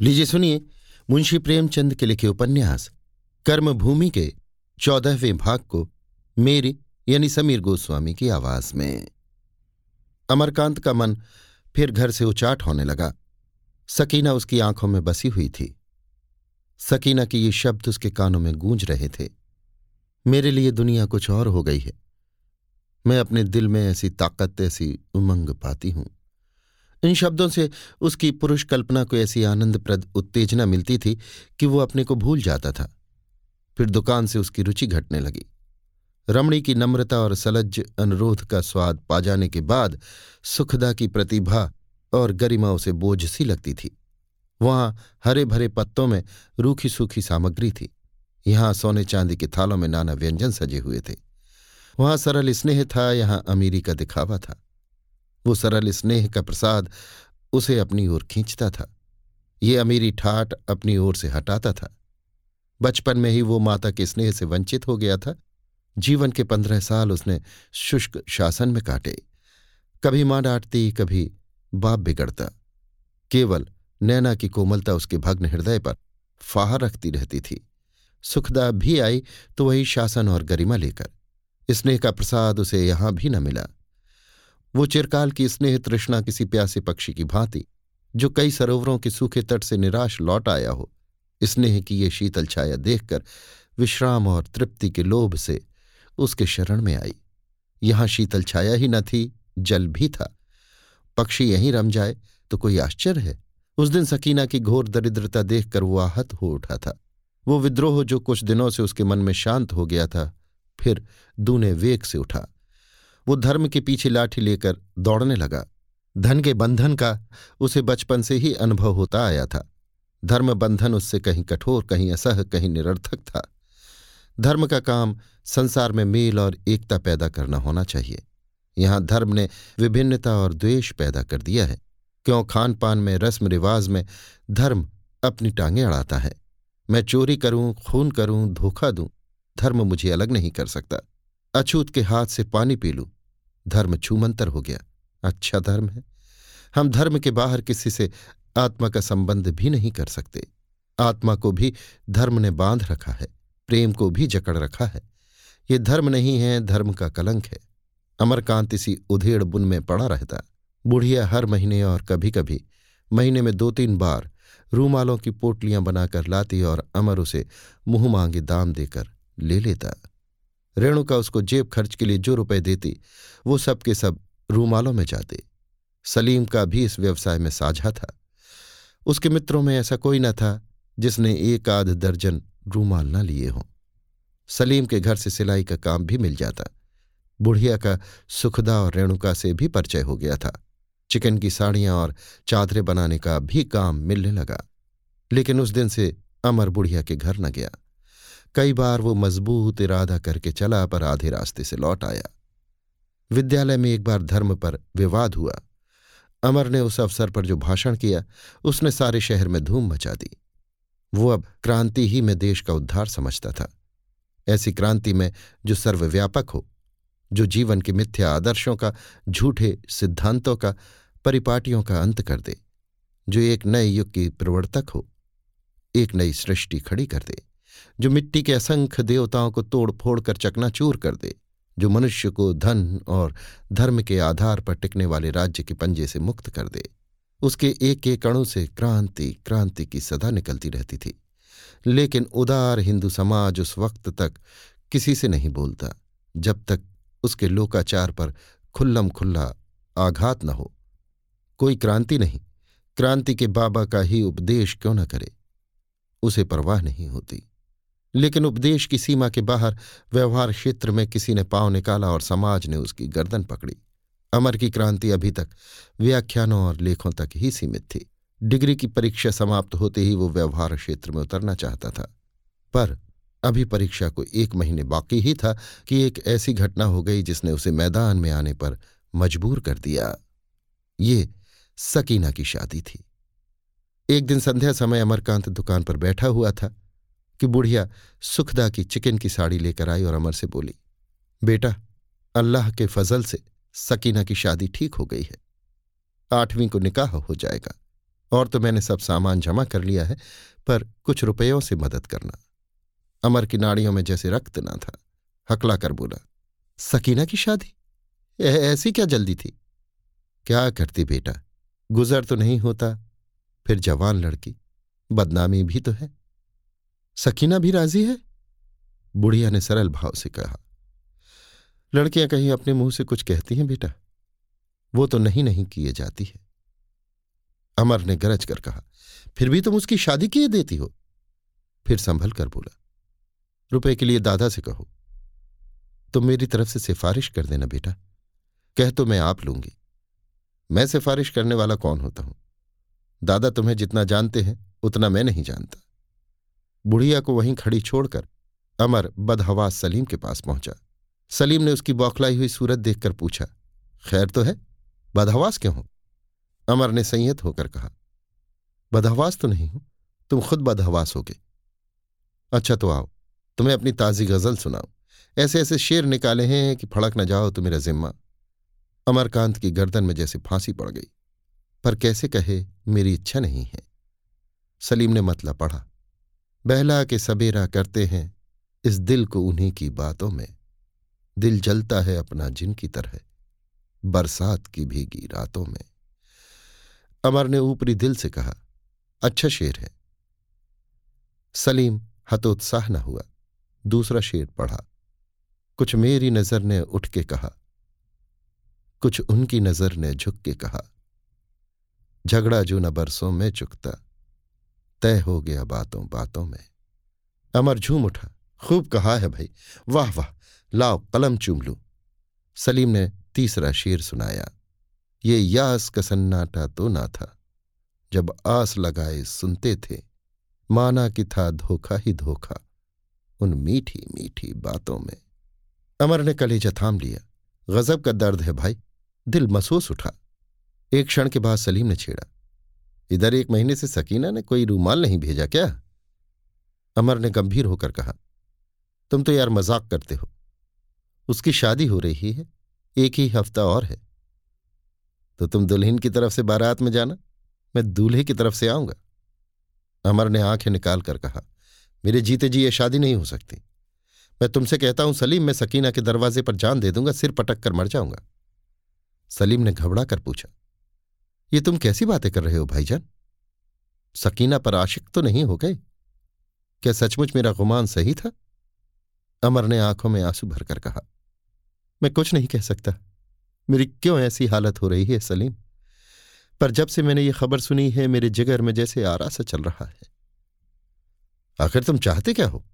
लीजिए सुनिए मुंशी प्रेमचंद के लिखे उपन्यास, कर्मभूमि के चौदहवें भाग को मेरी यानी समीर गोस्वामी की आवाज़ में। अमरकांत का मन फिर घर से उचाट होने लगा। सकीना उसकी आँखों में बसी हुई थी। सकीना के ये शब्द उसके कानों में गूंज रहे थे। मेरे लिए दुनिया कुछ और हो गई है। मैं अपने दिल में ऐसी ताकत, ऐसी उमंग पाती हूँ। इन शब्दों से उसकी पुरुष कल्पना को ऐसी आनंदप्रद उत्तेजना मिलती थी कि वो अपने को भूल जाता था। फिर दुकान से उसकी रुचि घटने लगी। रमणी की नम्रता और सलज्ज अनुरोध का स्वाद पा जाने के बाद सुखदा की प्रतिभा और गरिमा उसे बोझ सी लगती थी। वहाँ हरे भरे पत्तों में रूखी सूखी सामग्री थी। यहाँ सोने चांदी के थालों में नाना व्यंजन सजे हुए थे। वहाँ सरल स्नेह था, यहाँ अमीरी का दिखावा था। वो सरल स्नेह का प्रसाद उसे अपनी ओर खींचता था। ये अमीरी ठाट अपनी ओर से हटाता था। बचपन में ही वो माता के स्नेह से वंचित हो गया था। जीवन के पंद्रह साल उसने शुष्क शासन में काटे। कभी माँ डांटती, कभी बाप बिगड़ता। केवल नैना की कोमलता उसके भग्न हृदय पर फाह रखती रहती थी। सुखदा भी आई तो वही शासन और गरिमा लेकर। स्नेह का प्रसाद उसे यहाँ भी न मिला। वो चिरकाल की स्नेह तृष्णा किसी प्यासे पक्षी की भांति, जो कई सरोवरों के सूखे तट से निराश लौट आया हो, स्नेह की ये शीतल छाया देखकर विश्राम और तृप्ति के लोभ से उसके शरण में आई। यहाँ शीतल छाया ही न थी, जल भी था। पक्षी यहीं रम जाए तो कोई आश्चर्य है। उस दिन सकीना की घोर दरिद्रता देखकर वो आहत हो उठा था। वो विद्रोह जो कुछ दिनों से उसके मन में शांत हो गया था, फिर दूने वेग से उठा। वो धर्म के पीछे लाठी लेकर दौड़ने लगा। धन के बंधन का उसे बचपन से ही अनुभव होता आया था। धर्म बंधन उससे कहीं कठोर, कहीं असह कहीं निरर्थक था। धर्म का काम संसार में मेल और एकता पैदा करना होना चाहिए। यहाँ धर्म ने विभिन्नता और द्वेष पैदा कर दिया है। क्यों खान पान में रस्म रिवाज में धर्म अपनी टांगें अड़ाता है? मैं चोरी करूँ, खून करूँ, धोखा दूँ, धर्म मुझे अलग नहीं कर सकता। अछूत के हाथ से पानी पी लूँ। धर्म छूमंतर हो गया। अच्छा धर्म है। हम धर्म के बाहर किसी से आत्मा का संबंध भी नहीं कर सकते। आत्मा को भी धर्म ने बाँध रखा है, प्रेम को भी जकड़ रखा है। ये धर्म नहीं है, धर्म का कलंक है। अमरकांत इसी उधेड़ बुन में पड़ा रहता। बुढ़िया हर महीने और कभी कभी महीने में दो तीन बार, रूमालों की पोटलियाँ बनाकर लाती और अमर उसे मुँह मांगे दाम देकर ले लेता। रेणुका उसको जेब खर्च के लिए जो रुपए देती, वो सब के सब रूमालों में जाते। सलीम का भी इस व्यवसाय में साझा था। उसके मित्रों में ऐसा कोई न था, जिसने एक आध दर्जन रूमाल न लिए हों। सलीम के घर से सिलाई का काम भी मिल जाता। बुढ़िया का सुखदा और रेणुका से भी परिचय हो गया था। चिकन की साड़ियाँ और चादरें बनाने का भी काम मिलने लगा। लेकिन उस दिन से अमर बुढ़िया के घर न गया। कई बार वो मज़बूत इरादा करके चला, पर आधे रास्ते से लौट आया। विद्यालय में एक बार धर्म पर विवाद हुआ। अमर ने उस अवसर पर जो भाषण किया, उसने सारे शहर में धूम मचा दी। वो अब क्रांति ही में देश का उद्धार समझता था। ऐसी क्रांति में जो सर्वव्यापक हो, जो जीवन के मिथ्या आदर्शों का, झूठे सिद्धांतों का, परिपाटियों का अंत कर दे, जो एक नए युग की प्रवर्तक हो, एक नई सृष्टि खड़ी कर दे। जो मिट्टी के असंख्य देवताओं को तोड़ फोड़ कर चकनाचूर कर दे, जो मनुष्य को धन और धर्म के आधार पर टिकने वाले राज्य के पंजे से मुक्त कर दे। उसके एक एक अणु से क्रांति क्रांति की सदा निकलती रहती थी। लेकिन उदार हिंदू समाज उस वक्त तक किसी से नहीं बोलता, जब तक उसके लोकाचार पर खुल्लम खुल्ला आघात न हो। कोई क्रांति नहीं, क्रांति के बाबा का ही उपदेश क्यों न करे? उसे परवाह नहीं होती। लेकिन उपदेश की सीमा के बाहर व्यवहार क्षेत्र में किसी ने पाँव निकाला और समाज ने उसकी गर्दन पकड़ी। अमर की क्रांति अभी तक व्याख्यानों और लेखों तक ही सीमित थी। डिग्री की परीक्षा समाप्त होते ही वो व्यवहार क्षेत्र में उतरना चाहता था। पर अभी परीक्षा को एक महीने बाकी ही था कि एक ऐसी घटना हो गई जिसने उसे मैदान में आने पर मजबूर कर दिया। ये सकीना की शादी थी। एक दिन संध्या समय अमरकांत दुकान पर बैठा हुआ था। कि बुढ़िया सुखदा की चिकन की साड़ी लेकर आई और अमर से बोली, बेटा, अल्लाह के फजल से सकीना की शादी ठीक हो गई है। आठवीं को निकाह हो जाएगा और तो मैंने सब सामान जमा कर लिया है, पर कुछ रुपयों से मदद करना। अमर की नाड़ियों में जैसे रक्त ना था। हकला कर बोला, सकीना की शादी? ऐसी क्या जल्दी थी? क्या करती बेटा? गुजर तो नहीं होता। फिर जवान लड़की, बदनामी भी तो है। सकीना भी राज़ी है? बुढ़िया ने सरल भाव से कहा। लड़कियाँ कहीं अपने मुँह से कुछ कहती हैं बेटा? वो तो नहीं नहीं किए जाती है। अमर ने गरज कर कहा, फिर भी तुम उसकी शादी किए देती हो? फिर संभल कर बोला, रुपए के लिए दादा से कहो। तुम मेरी तरफ़ से सिफारिश कर देना बेटा। कह तो मैं आप लूँगी। मैं सिफारिश करने वाला कौन होता हूँ? दादा तुम्हें जितना जानते हैं, उतना मैं नहीं जानता। बुढ़िया को वहीं खड़ी छोड़कर अमर बदहवास सलीम के पास पहुँचा। सलीम ने उसकी बौखलाई हुई सूरत देखकर पूछा, खैर तो है, बदहवास क्यों हो? अमर ने संयत होकर कहा, बदहवास तो नहीं हूँ, तुम खुद बदहवास होगे। अच्छा तो आओ, तुम्हें अपनी ताजी गज़ल सुनाओ ऐसे ऐसे शेर निकाले हैं कि फड़क न जाओ तो मेरा जिम्मा। अमरकांत की गर्दन में जैसे फांसी पड़ गई, पर कैसे कहे मेरी इच्छा नहीं है? सलीम ने मतला पढ़ा बहला के सबेरा करते हैं इस दिल को उन्हीं की बातों में। दिल जलता है अपना जिनकी तरह, बरसात की भीगी रातों में। अमर ने ऊपरी दिल से कहा अच्छा शेर है। सलीम हतोत्साह न हुआ, दूसरा शेर पढ़ा। कुछ मेरी नज़र ने उठ के कहा, कुछ उनकी नज़र ने झुक के कहा। झगड़ा जो न बरसों में चुकता तय हो गया बातों बातों में। अमर झूम उठा। खूब कहा है भाई। वाह वाह। लाओ, कलम चूम लू। सलीम ने तीसरा शेर सुनाया। ये यास का सन्नाटा तो ना था। जब आस लगाए सुनते थे, माना कि था धोखा ही धोखा उन मीठी मीठी बातों में। अमर ने कलेजा थाम लिया। गजब का दर्द है भाई। दिल महसूस उठा। एक क्षण के बाद सलीम ने छेड़ा। इधर एक महीने से सकीना ने कोई रूमाल नहीं भेजा क्या? अमर ने गंभीर होकर कहा, तुम तो यार मज़ाक करते हो। उसकी शादी हो रही है, एक ही हफ़्ता और है। तो तुम दुल्हन की तरफ़ से बारात में जाना, मैं दूल्हे की तरफ़ से आऊँगा। अमर ने आँखें निकाल कर कहा, मेरे जीते जी, ये शादी नहीं हो सकती। मैं तुमसे कहता हूँ, सलीम, मैं सकीना के दरवाजे पर जान दे दूँगा, सिर पटक कर मर जाऊँगा। सलीम ने घबरा कर पूछा ये तुम कैसी बातें कर रहे हो, भाईजान? सकीना पर आशिक तो नहीं हो गए? क्या सचमुच मेरा गुमान सही था? अमर ने आँखों में आँसू भरकर कहा, मैं कुछ नहीं कह सकता। मेरी क्यों ऐसी हालत हो रही है, सलीम? पर जब से मैंने ये खबर सुनी है, मेरे जिगर में जैसे आरा सा चल रहा है। आखिर तुम चाहते क्या हो?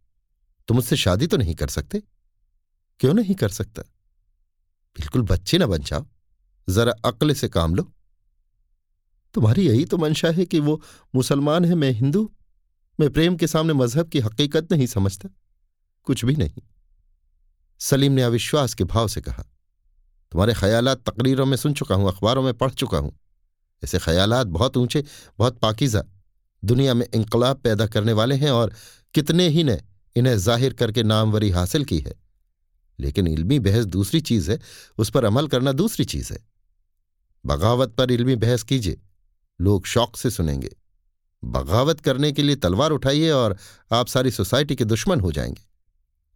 तुम उससे शादी तो नहीं कर सकते? क्यों नहीं कर सकता? बिल्कुल बच्चे ना बन जाओ। जरा अक्ल से काम लो। तुम्हारी यही तो मंशा है कि वो मुसलमान है, मैं हिंदू। मैं प्रेम के सामने मज़हब की हकीकत नहीं समझता। कुछ भी नहीं। सलीम ने अविश्वास के भाव से कहा, तुम्हारे ख्यालात तकरीरों में सुन चुका हूँ, अखबारों में पढ़ चुका हूँ। ऐसे ख्यालात बहुत ऊँचे, बहुत पाकिजा दुनिया में इंकलाब पैदा करने वाले हैं और कितने ही ने इन्हें ज़ाहिर करके नामवरी हासिल की है। लेकिन इल्मी बहस दूसरी चीज़ है, उस पर अमल करना दूसरी चीज़ है। बगावत पर इल्मी बहस कीजिए। लोग शौक से सुनेंगे। बगावत करने के लिए तलवार उठाइए और आप सारी सोसाइटी के दुश्मन हो जाएँगे।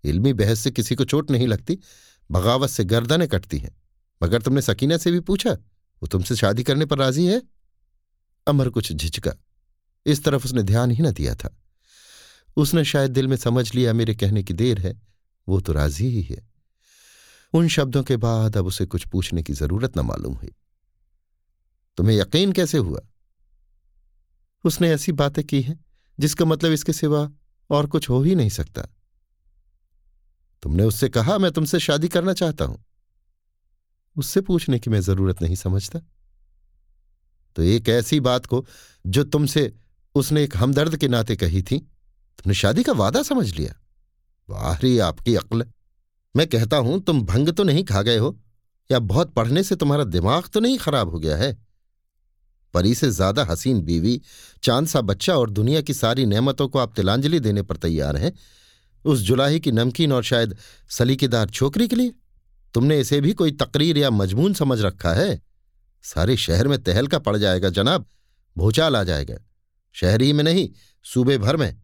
इल्मी बहस से किसी को चोट नहीं लगती, बगावत से गर्दनें कटती हैं। मगर तुमने सकीना से भी पूछा, वो तुमसे शादी करने पर राज़ी है? अमर कुछ झिझका। इस तरफ़ उसने ध्यान ही न दिया था। उसने शायद दिल में समझ लिया, मेरे कहने की देर है, वो तो राज़ी ही है। उन शब्दों के बाद अब उसे कुछ पूछने की ज़रूरत न मालूम हुई। तुम्हें यकीन कैसे हुआ? उसने ऐसी बातें की हैं, जिसका मतलब इसके सिवा और कुछ हो ही नहीं सकता। तुमने उससे कहा, मैं तुमसे शादी करना चाहता हूँ। उससे पूछने की मैं ज़रूरत नहीं समझता। तो एक ऐसी बात को, जो तुमसे उसने एक हमदर्द के नाते कही थी, तुमने शादी का वादा समझ लिया? वाहरी आपकी अक्ल। मैं कहता हूँ, तुम भंग तो नहीं खा गए हो, या बहुत पढ़ने से तुम्हारा दिमाग तो नहीं खराब हो गया है? परी से ज़्यादा हसीन बीवी चाँद सा बच्चा और दुनिया की सारी नेमतों को आप तिलांजलि देने पर तैयार हैं। उस जुलाही की नमकीन और शायद सलीकेदार छोकरी के लिए? तुमने इसे भी कोई तकरीर या मजमून समझ रखा है? सारे शहर में तहलका पड़ जाएगा जनाब, भूचाल आ जाएगा। शहरी में नहीं, सूबे भर में,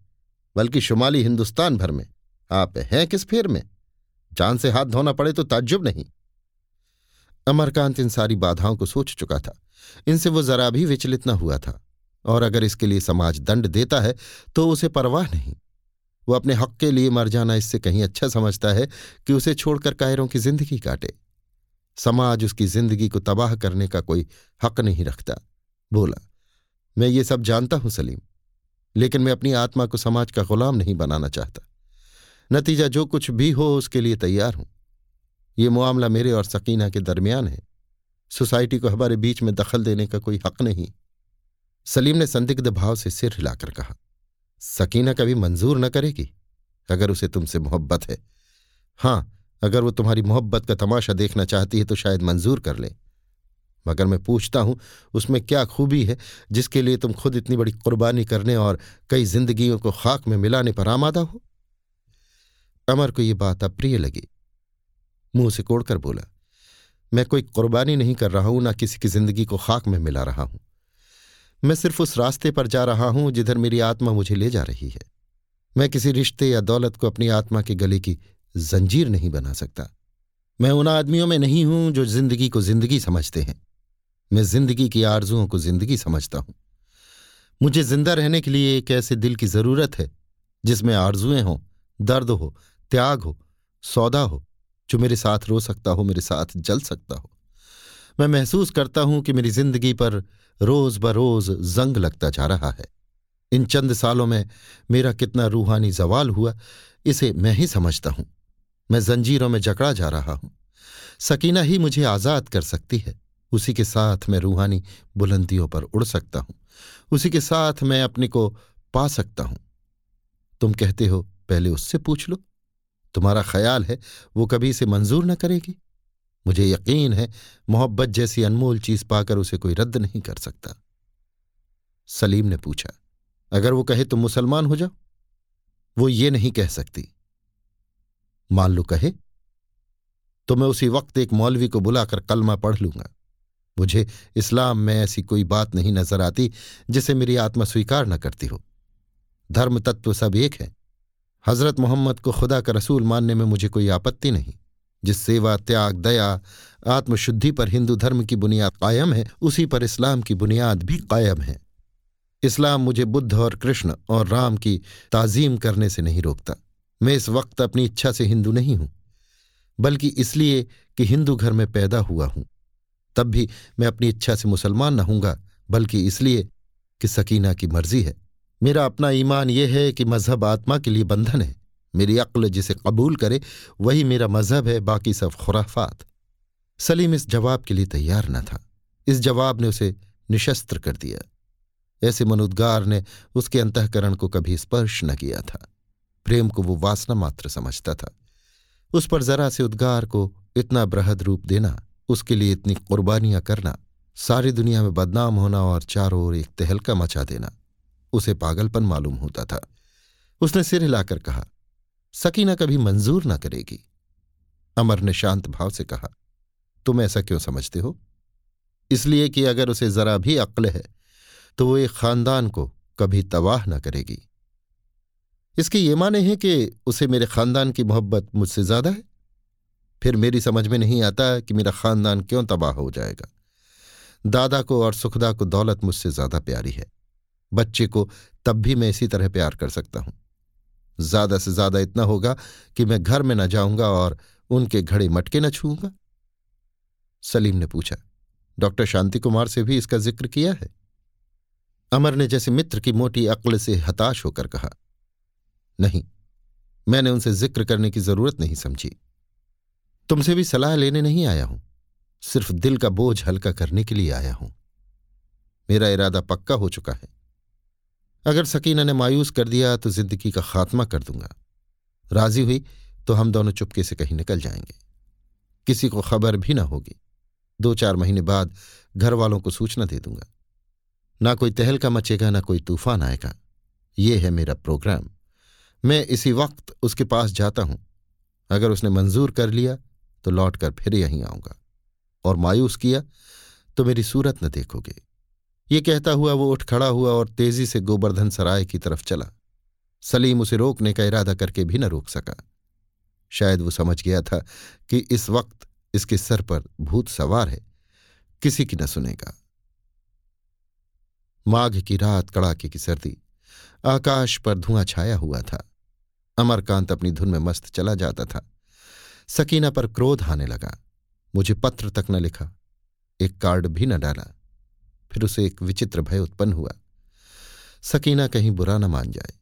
बल्कि शुमाली हिंदुस्तान भर में। आप हैं किस फेर में? जान से हाथ धोना पड़े तो ताज्जुब नहीं। अमरकांत इन सारी बाधाओं को सोच चुका था। इनसे वो जरा भी विचलित न हुआ था। और अगर इसके लिए समाज दंड देता है तो उसे परवाह नहीं। वो अपने हक के लिए मर जाना इससे कहीं अच्छा समझता है कि उसे छोड़कर कायरों की ज़िंदगी काटे। समाज उसकी ज़िंदगी को तबाह करने का कोई हक नहीं रखता। बोला, मैं ये सब जानता हूँ, सलीम, लेकिन मैं अपनी आत्मा को समाज का गुलाम नहीं बनाना चाहता। नतीजा जो कुछ भी हो, उसके लिए तैयार हूँ। ये मामला मेरे और सकीना के दरमियान है। सोसाइटी को हमारे बीच में दखल देने का कोई हक नहीं। सलीम ने संदिग्ध भाव से सिर हिलाकर कहा, सकीना कभी मंजूर न करेगी, अगर उसे तुमसे मोहब्बत है। हाँ, अगर वो तुम्हारी मोहब्बत का तमाशा देखना चाहती है तो शायद मंजूर कर ले। मगर मैं पूछता हूँ, उसमें क्या खूबी है जिसके लिए तुम खुद इतनी बड़ी कुर्बानी करने और कई जिंदगियों को खाक में मिलाने पर आमादा हो? अमर को ये बात अप्रिय लगी। मुँह से कोड़कर बोला, मैं कोई कुर्बानी नहीं कर रहा हूँ, ना किसी की ज़िंदगी को खाक में मिला रहा हूँ। मैं सिर्फ़ उस रास्ते पर जा रहा हूँ, जिधर मेरी आत्मा मुझे ले जा रही है। मैं किसी रिश्ते या दौलत को अपनी आत्मा के गले की जंजीर नहीं बना सकता। मैं उन आदमियों में नहीं हूँ, जो ज़िंदगी को ज़िंदगी समझते हैं। मैं ज़िंदगी की आरजुओं को ज़िंदगी समझता हूँ। मुझे ज़िंदा रहने के लिए एक ऐसे दिल की ज़रूरत है, जिसमें आरजुएँ हों, दर्द हो, त्याग हो, सौदा हो जो मेरे साथ रो सकता हो, मेरे साथ जल सकता हो। मैं महसूस करता हूँ कि मेरी ज़िंदगी पर रोज बरोज जंग लगता जा रहा है। इन चंद सालों में मेरा कितना रूहानी जवाल हुआ, इसे मैं ही समझता हूँ। मैं जंजीरों में जकड़ा जा रहा हूँ। सकीना ही मुझे आज़ाद कर सकती है। उसी के साथ मैं रूहानी बुलंदियों पर उड़ सकता हूँ। उसी के साथ मैं अपने को पा सकता हूँ। तुम कहते हो, पहले उससे पूछ लो। तुम्हारा ख्याल है, वो कभी इसे मंजूर न करेगी? मुझे यकीन है, मोहब्बत जैसी अनमोल चीज़ पाकर उसे कोई रद्द नहीं कर सकता। सलीम ने पूछा, अगर वो कहे तुम मुसलमान हो जाओ? वो ये नहीं कह सकती। मान लो कहे तो मैं उसी वक्त एक मौलवी को बुलाकर कलमा पढ़ लूँगा। मुझे इस्लाम में ऐसी कोई बात नहीं नज़र आती जिसे मेरी आत्मा स्वीकार न करती हो। धर्म तत्व सब एक है। हज़रत मोहम्मद को खुदा का रसूल मानने में मुझे कोई आपत्ति नहीं। जिस सेवा, त्याग, दया, आत्मशुद्धि पर हिंदू धर्म की बुनियाद कायम है, उसी पर इस्लाम की बुनियाद भी कायम है। इस्लाम मुझे बुद्ध और कृष्ण और राम की ताजीम करने से नहीं रोकता। मैं इस वक्त अपनी इच्छा से हिंदू नहीं हूँ, बल्कि इसलिए कि हिंदू घर में पैदा हुआ हूँ। तब भी मैं अपनी इच्छा से मुसलमान न हूँगा बल्कि इसलिए कि सकीना की मर्ज़ी है। मेरा अपना ईमान यह है कि मज़हब आत्मा के लिए बंधन है। मेरी अक्ल जिसे कबूल करे, वही मेरा मज़हब है, बाकी सब खुराफात। सलीम इस जवाब के लिए तैयार न था। इस जवाब ने उसे निशस्त्र कर दिया। ऐसे मनुद्गार ने उसके अंतकरण को कभी स्पर्श न किया था। प्रेम को वो वासना मात्र समझता था। उस पर जरा से उद्गार को इतना बृहद रूप देना, उसके लिए इतनी कुर्बानियाँ करना, सारी दुनिया में बदनाम होना और चारों ओर एक तहलका मचा देना उसे पागलपन मालूम होता था। उसने सिर हिलाकर कहा, सकीना कभी मंजूर न करेगी। अमर ने शांत भाव से कहा, तुम ऐसा क्यों समझते हो? इसलिए कि अगर उसे जरा भी अक्ल है तो वो एक खानदान को कभी तबाह ना करेगी। इसके ये माने हैं कि उसे मेरे खानदान की मोहब्बत मुझसे ज़्यादा है? फिर मेरी समझ में नहीं आता कि मेरा खानदान क्यों तबाह हो जाएगा। दादा को और सुखदा को दौलत मुझसे ज़्यादा प्यारी है। बच्चे को तब भी मैं इसी तरह प्यार कर सकता हूँ। ज़्यादा से ज़्यादा इतना होगा कि मैं घर में न जाऊँगा और उनके घड़े मटके न छूँगा सलीम ने पूछा, डॉक्टर शांति कुमार से भी इसका ज़िक्र किया है? अमर ने जैसे मित्र की मोटी अक्ल से हताश होकर कहा, नहीं, मैंने उनसे ज़िक्र करने की ज़रूरत नहीं समझी। तुमसे भी सलाह लेने नहीं आया हूँ, सिर्फ़ दिल का बोझ हल्का करने के लिए आया हूँ। मेरा इरादा पक्का हो चुका है। अगर सकीना ने मायूस कर दिया तो ज़िंदगी का खात्मा कर दूँगा। राज़ी हुई तो हम दोनों चुपके से कहीं निकल जाएँगे। किसी को खबर भी ना होगी। दो चार महीने बाद घर वालों को सूचना दे दूँगा। ना कोई तहलका मचेगा, ना कोई तूफ़ान आएगा। ये है मेरा प्रोग्राम। मैं इसी वक्त उसके पास जाता हूँ। अगर उसने मंजूर कर लिया तो लौटकर फिर यहीं आऊँगा। और मायूस किया तो मेरी सूरत न देखोगे। ये कहता हुआ वो उठ खड़ा हुआ और तेज़ी से गोवर्धन सराय की तरफ़ चला। सलीम उसे रोकने का इरादा करके भी न रोक सका। शायद वो समझ गया था कि इस वक्त इसके सर पर भूत सवार है, किसी की न सुनेगा। माघ की रात कड़ाके की सर्दी, आकाश पर धुआँ छाया हुआ था। अमरकांत अपनी धुन में मस्त चला जाता था। सकीना पर क्रोध आने लगा। मुझे पत्र तक न लिखा, एक कार्ड भी न डाला। फिर उसे एक विचित्र भय उत्पन्न हुआ। सकीना कहीं बुरा न मान जाए।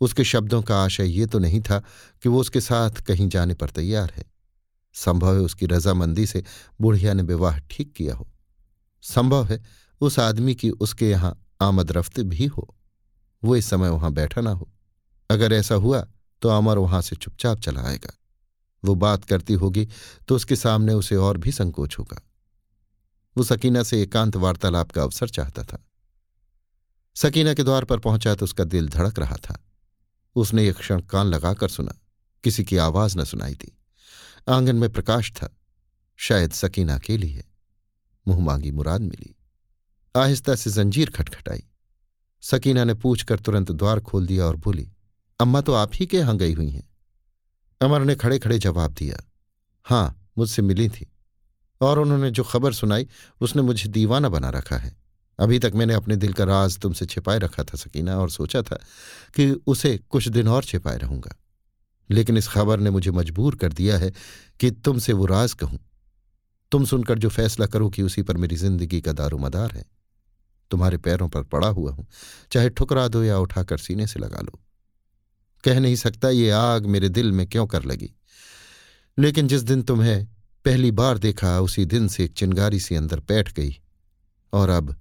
उसके शब्दों का आशय ये तो नहीं था कि वो उसके साथ कहीं जाने पर तैयार है। संभव है उसकी रजामंदी से बुढ़िया ने विवाह ठीक किया हो। संभव है उस आदमी की उसके यहाँ आमद रफ्त भी हो। वो इस समय वहाँ बैठा ना हो। अगर ऐसा हुआ तो अमर वहाँ से चुपचाप चला आएगा। वो बात करती होगी तो उसके सामने उसे और भी संकोच होगा। वो सकीना से एकांत वार्तालाप का अवसर चाहता था। सकीना के द्वार पर पहुँचा तो उसका दिल धड़क रहा था। उसने एक क्षण कान लगाकर सुना। किसी की आवाज़ न सुनाई थी आँगन में प्रकाश था। शायद सकीना के लिए मुँह मांगी मुराद मिली। आहिस्ता से जंजीर खटखटाई। सकीना ने पूछकर तुरंत द्वार खोल दिया और बोली, अम्मा तो आप ही के यहाँ गई हुई हैं? अमर ने खड़े खड़े जवाब दिया, हाँ, मुझसे मिली थी। और उन्होंने जो खबर सुनाई, उसने मुझे दीवाना बना रखा है। अभी तक मैंने अपने दिल का राज तुमसे छिपाए रखा था, सकीना, और सोचा था कि उसे कुछ दिन और छिपाए रहूँगा। लेकिन इस खबर ने मुझे मजबूर कर दिया है कि तुमसे वो राज कहूँ। तुम सुनकर जो फैसला करो कि उसी पर मेरी ज़िंदगी का दारोमदार है। तुम्हारे पैरों पर पड़ा हुआ हूँ, चाहे ठुकरा दो या उठाकर सीने से लगा लो। कह नहीं सकता ये आग मेरे दिल में क्यों कर लगी। लेकिन जिस दिन तुम्हें पहली बार देखा, उसी दिन से एक चिंगारी सी अंदर बैठ गई और अब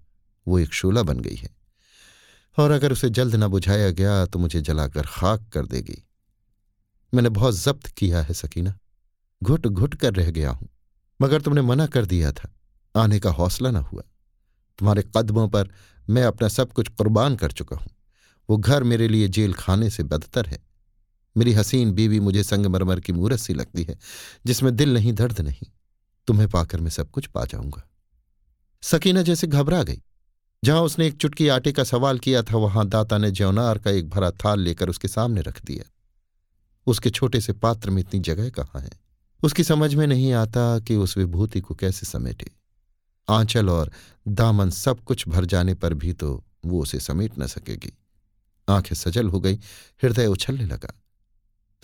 वो एक शोला बन गई है। और अगर उसे जल्द न बुझाया गया तो मुझे जलाकर खाक कर देगी। मैंने बहुत जब्त किया है, सकीना। घुट घुट कर रह गया हूँ, मगर तुमने मना कर दिया था। आने का हौसला न हुआ। तुम्हारे कदमों पर मैं अपना सब कुछ कुर्बान कर चुका हूँ। वो घर मेरे लिए जेल खाने से बदतर है। मेरी हसीन बीवी मुझे संगमरमर की मूरत सी लगती है, जिसमें दिल नहीं, दर्द नहीं। तुम्हें पाकर मैं सब कुछ पा जाऊँगा। सकीना जैसे घबरा गई। जहाँ उसने एक चुटकी आटे का सवाल किया था, वहाँ दाता ने जौनार का एक भरा थाल लेकर उसके सामने रख दिया। उसके छोटे से पात्र में इतनी जगह कहाँ है? उसकी समझ में नहीं आता कि उस विभूति को कैसे समेटे। आंचल और दामन सब कुछ भर जाने पर भी तो वो उसे समेट न सकेगी। आँखें सजल हो गई, हृदय उछलने लगा।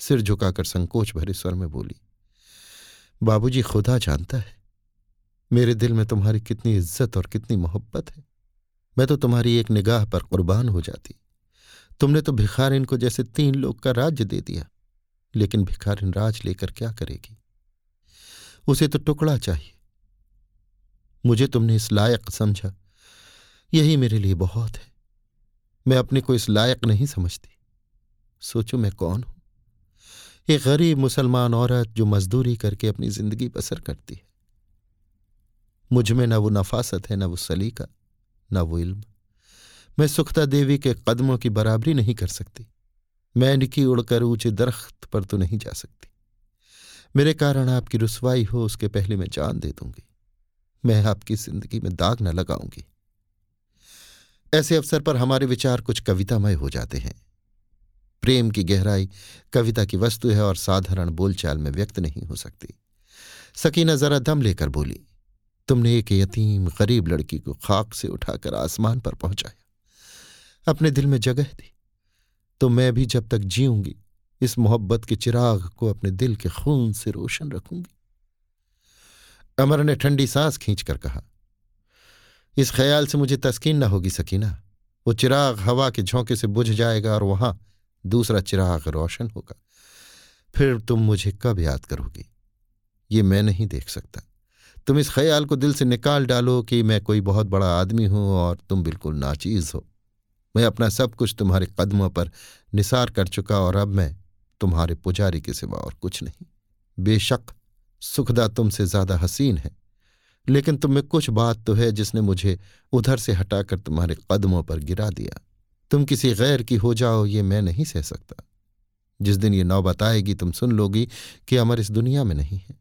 सिर झुकाकर संकोच भरे स्वर में बोली, बाबूजी, खुदा जानता है, मेरे दिल में तुम्हारी कितनी इज़्ज़त और कितनी मोहब्बत है। मैं तो तुम्हारी एक निगाह पर कुर्बान हो जाती। तुमने तो भिखारिन को जैसे तीन लोग का राज्य दे दिया, लेकिन भिखारिन राज लेकर क्या करेगी? उसे तो टुकड़ा चाहिए। मुझे तुमने इस लायक समझा, यही मेरे लिए बहुत है। मैं अपने को इस लायक नहीं समझती। सोचो मैं कौन हूँ? एक गरीब मुसलमान औरत जो मजदूरी करके अपनी ज़िंदगी बसर करती है। मुझमें न वो नफासत है, न वो सलीका, न वो इल्म। मैं सुखता देवी के कदमों की बराबरी नहीं कर सकती। मैं निकी उड़कर ऊँचे दरख्त पर तो नहीं जा सकती। मेरे कारण आपकी रुसवाई हो, उसके पहले मैं जान दे दूँगी। मैं आपकी ज़िंदगी में दाग न लगाऊँगी। ऐसे अवसर पर हमारे विचार कुछ कवितामय हो जाते हैं। प्रेम की गहराई, कविता की वस्तु है और साधारण बोलचाल में व्यक्त नहीं हो सकती। सकीना जरा दम लेकर बोली, तुमने एक यतीम गरीब लड़की को खाक से उठाकर आसमान पर पहुँचाया। अपने दिल में जगह दी। तो मैं भी जब तक जीऊँगी, इस मोहब्बत के चिराग को अपने दिल के खून से रोशन रखूँगी। अमर ने ठंडी सांस खींचकर कहा, इस ख्याल से मुझे तस्कीन न होगी सकीना। वो चिराग हवा के झोंके से बुझ जाएगा और वहाँ दूसरा चिराग रोशन होगा। फिर तुम मुझे कब याद करोगी? ये मैं नहीं देख सकता। तुम इस ख्याल को दिल से निकाल डालो कि मैं कोई बहुत बड़ा आदमी हूँ और तुम बिल्कुल नाचीज हो। मैं अपना सब कुछ तुम्हारे कदमों पर निसार कर चुका और अब मैं तुम्हारे पुजारी के सिवा और कुछ नहीं। बेशक सुखदा तुमसे ज़्यादा हसीन है, लेकिन तुम में कुछ बात तो है जिसने मुझे उधर से हटाकर तुम्हारे कदमों पर गिरा दिया। तुम किसी गैर की हो जाओ, ये मैं नहीं सह सकता। जिस दिन ये नौबत आएगी, तुम सुन लोगी कि अमर इस दुनिया में नहीं है।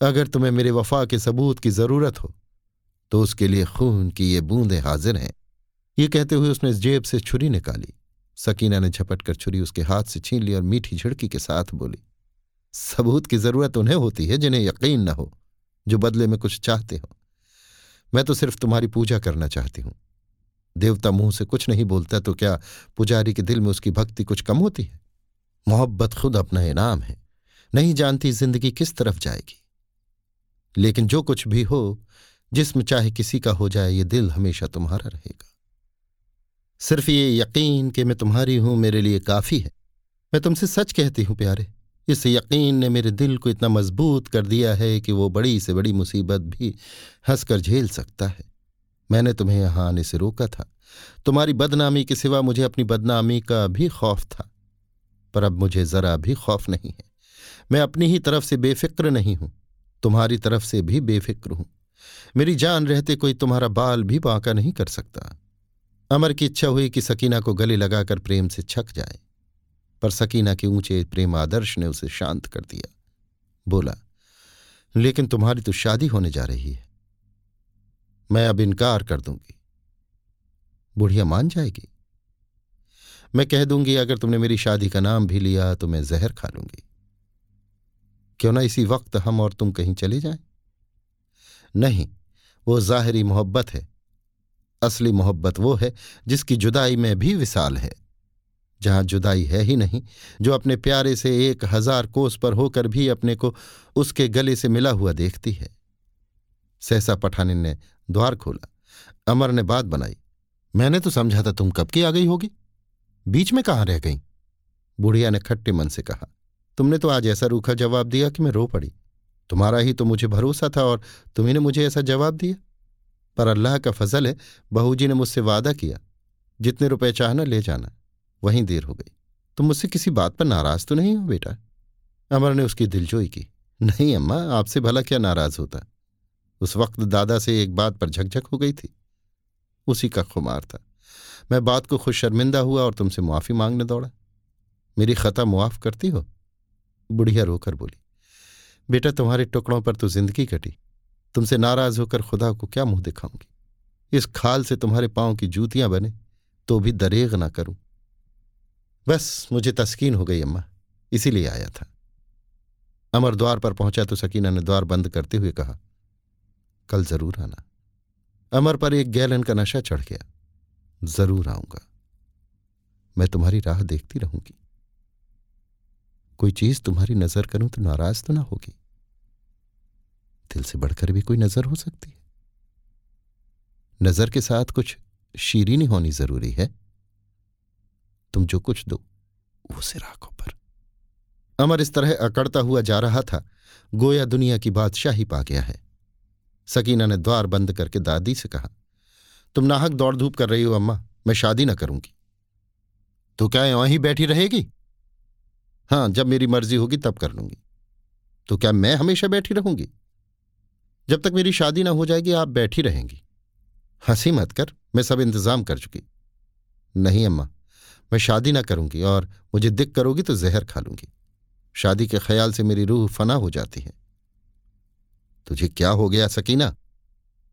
अगर तुम्हें मेरे वफा के सबूत की ज़रूरत हो तो उसके लिए खून की ये बूंदें हाजिर हैं। ये कहते हुए उसने जेब से छुरी निकाली। सकीना ने झपट कर छुरी उसके हाथ से छीन ली और मीठी झिड़की के साथ बोली, सबूत की ज़रूरत उन्हें होती है जिन्हें यकीन न हो, जो बदले में कुछ चाहते हो। मैं तो सिर्फ़ तुम्हारी पूजा करना चाहती हूँ। देवता मुँह से कुछ नहीं बोलता तो क्या पुजारी के दिल में उसकी भक्ति कुछ कम होती है? मोहब्बत खुद अपना इनाम है। नहीं जानती ज़िंदगी किस तरफ़ जाएगी। लेकिन जो कुछ भी हो, जिसम चाहे किसी का हो जाए, ये दिल हमेशा तुम्हारा रहेगा। सिर्फ़ ये यकीन कि मैं तुम्हारी हूँ, मेरे लिए काफ़ी है। मैं तुमसे सच कहती हूँ, प्यारे। इस यकीन ने मेरे दिल को इतना मज़बूत कर दिया है कि वो बड़ी से बड़ी मुसीबत भी हंसकर झेल सकता है। मैंने तुम्हें यहाँ आने से रोका था। तुम्हारी बदनामी के सिवा मुझे अपनी बदनामी का भी खौफ था, पर अब मुझे जरा भी खौफ नहीं है। मैं अपनी ही तरफ़ से बेफिक्र नहीं हूँ, तुम्हारी तरफ़ से भी बेफिक्र हूँ। मेरी जान रहते कोई तुम्हारा बाल भी बांका नहीं कर सकता। अमर की इच्छा हुई कि सकीना को गले लगाकर प्रेम से छक जाए, पर सकीना के ऊँचे प्रेम आदर्श ने उसे शांत कर दिया। बोला, लेकिन तुम्हारी तो शादी होने जा रही है। मैं अब इनकार कर दूँगी। बुढ़िया मान जाएगी। मैं कह दूँगी, अगर तुमने मेरी शादी का नाम भी लिया तो मैं जहर खा लूँगी। क्यों ना इसी वक्त हम और तुम कहीं चले जाएँ? नहीं, वो जाहिरी मोहब्बत है। असली मोहब्बत वो है, जिसकी जुदाई में भी विशाल है। जहाँ जुदाई है ही नहीं, जो अपने प्यारे से एक हज़ार कोस पर होकर भी अपने को उसके गले से मिला हुआ देखती है। सहसा पठानिन ने द्वार खोला। अमर ने बात बनाई। मैंने तो समझा था तुम कब की आ गई होगी। बीच में कहाँ रह गई? बुढ़िया ने खट्टे मन से कहा, तुमने तो आज ऐसा रूखा जवाब दिया कि मैं रो पड़ी। तुम्हारा ही तो मुझे भरोसा था और तुम्ही मुझे ऐसा जवाब दिया। पर अल्लाह का फजल है बहू जी ने मुझसे वादा किया, जितने रुपए चाहना ले जाना। वहीं देर हो गई। तुम मुझसे किसी बात पर नाराज़ तो नहीं हो बेटा? अमर ने उसकी दिलजोई की, नहीं अम्मा, आपसे भला क्या नाराज़ होता? उस वक्त दादा से एक बात पर झकझक हो गई थी। उसी का खुमार था। मैं बात को खुश शर्मिंदा हुआ और तुमसे मुआफ़ी मांगने दौड़ा। मेरी खता मुआफ़ करती हो? बुढ़िया रोकर बोली, बेटा तुम्हारे टुकड़ों पर तो ज़िंदगी कटी। तुमसे नाराज़ होकर खुदा को क्या मुँह दिखाऊँगी? इस खाल से तुम्हारे पाँव की जूतियाँ बने तो भी दरेग ना करूँ। बस, मुझे तस्कीन हो गई अम्मा, इसीलिए आया था। अमर द्वार पर पहुँचा तो सकीना ने द्वार बंद करते हुए कहा कल ज़रूर आना। अमर पर एक गैलन का नशा चढ़ गया। ज़रूर आऊँगा। मैं तुम्हारी राह देखती रहूँगी। कोई चीज़ तुम्हारी नज़र करूँ तो नाराज़ तो ना होगी। दिल से बढ़कर भी कोई नज़र हो सकती है। नज़र के साथ कुछ शीरीनी होनी ज़रूरी है। तुम जो कुछ दो, वो सिर आँखों पर। अमर इस तरह अकड़ता हुआ जा रहा था। गोया दुनिया की बादशाही पा गया है। सकीना ने द्वार बंद करके दादी से कहा, तुम नाहक दौड़ धूप कर रही हो, अम्मा, मैं शादी ना करूँगी। तो क्या वहीं बैठी रहेगी? हाँ जब मेरी मर्ज़ी होगी तब कर लूँगी। तो क्या मैं हमेशा बैठी रहूँगी? जब तक मेरी शादी ना हो जाएगी, आप बैठी रहेंगी। हँसी मत कर, मैं सब इंतज़ाम कर चुकी। नहीं, अम्मा, मैं शादी ना करूँगी और मुझे दिक करोगी तो जहर खा लूँगी। शादी के ख्याल से मेरी रूह फना हो जाती है। तुझे क्या हो गया सकीना?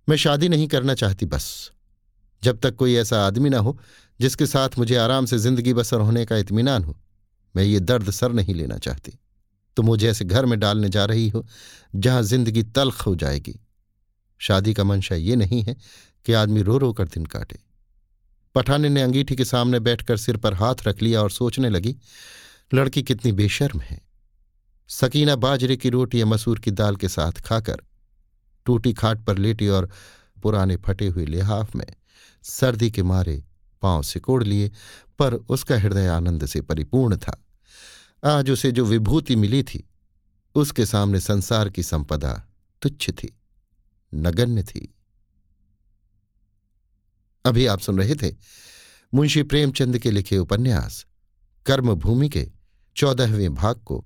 मैं शादी नहीं करना चाहती, बस। जब तक कोई ऐसा आदमी ना हो, जिसके साथ मुझे आराम से ज़िंदगी बसर होने का इत्मीनान हो, मैं ये दर्द सर नहीं लेना चाहती। तो मुझे ऐसे घर में डालने जा रही हो, जहाँ ज़िंदगी तलख हो जाएगी। शादी का मंशा ये नहीं है कि आदमी रो रो कर दिन काटे। पठाने ने अंगीठी के सामने बैठकर सिर पर हाथ रख लिया और सोचने लगी, लड़की कितनी बेशर्म है। सकीना बाजरे की रोटी या मसूर की दाल के साथ खाकर टूटी खाट पर लेटी और पुराने फटे हुए लिहाफ में सर्दी के मारे पाँव सिकोड़ लिए, पर उसका हृदय आनंद से परिपूर्ण था। आज उसे जो विभूति मिली थी, उसके सामने संसार की संपदा तुच्छ थी, नगण्य थी। अभी आप सुन रहे थे मुंशी प्रेमचंद के लिखे उपन्यास, कर्मभूमि के चौदहवें भाग को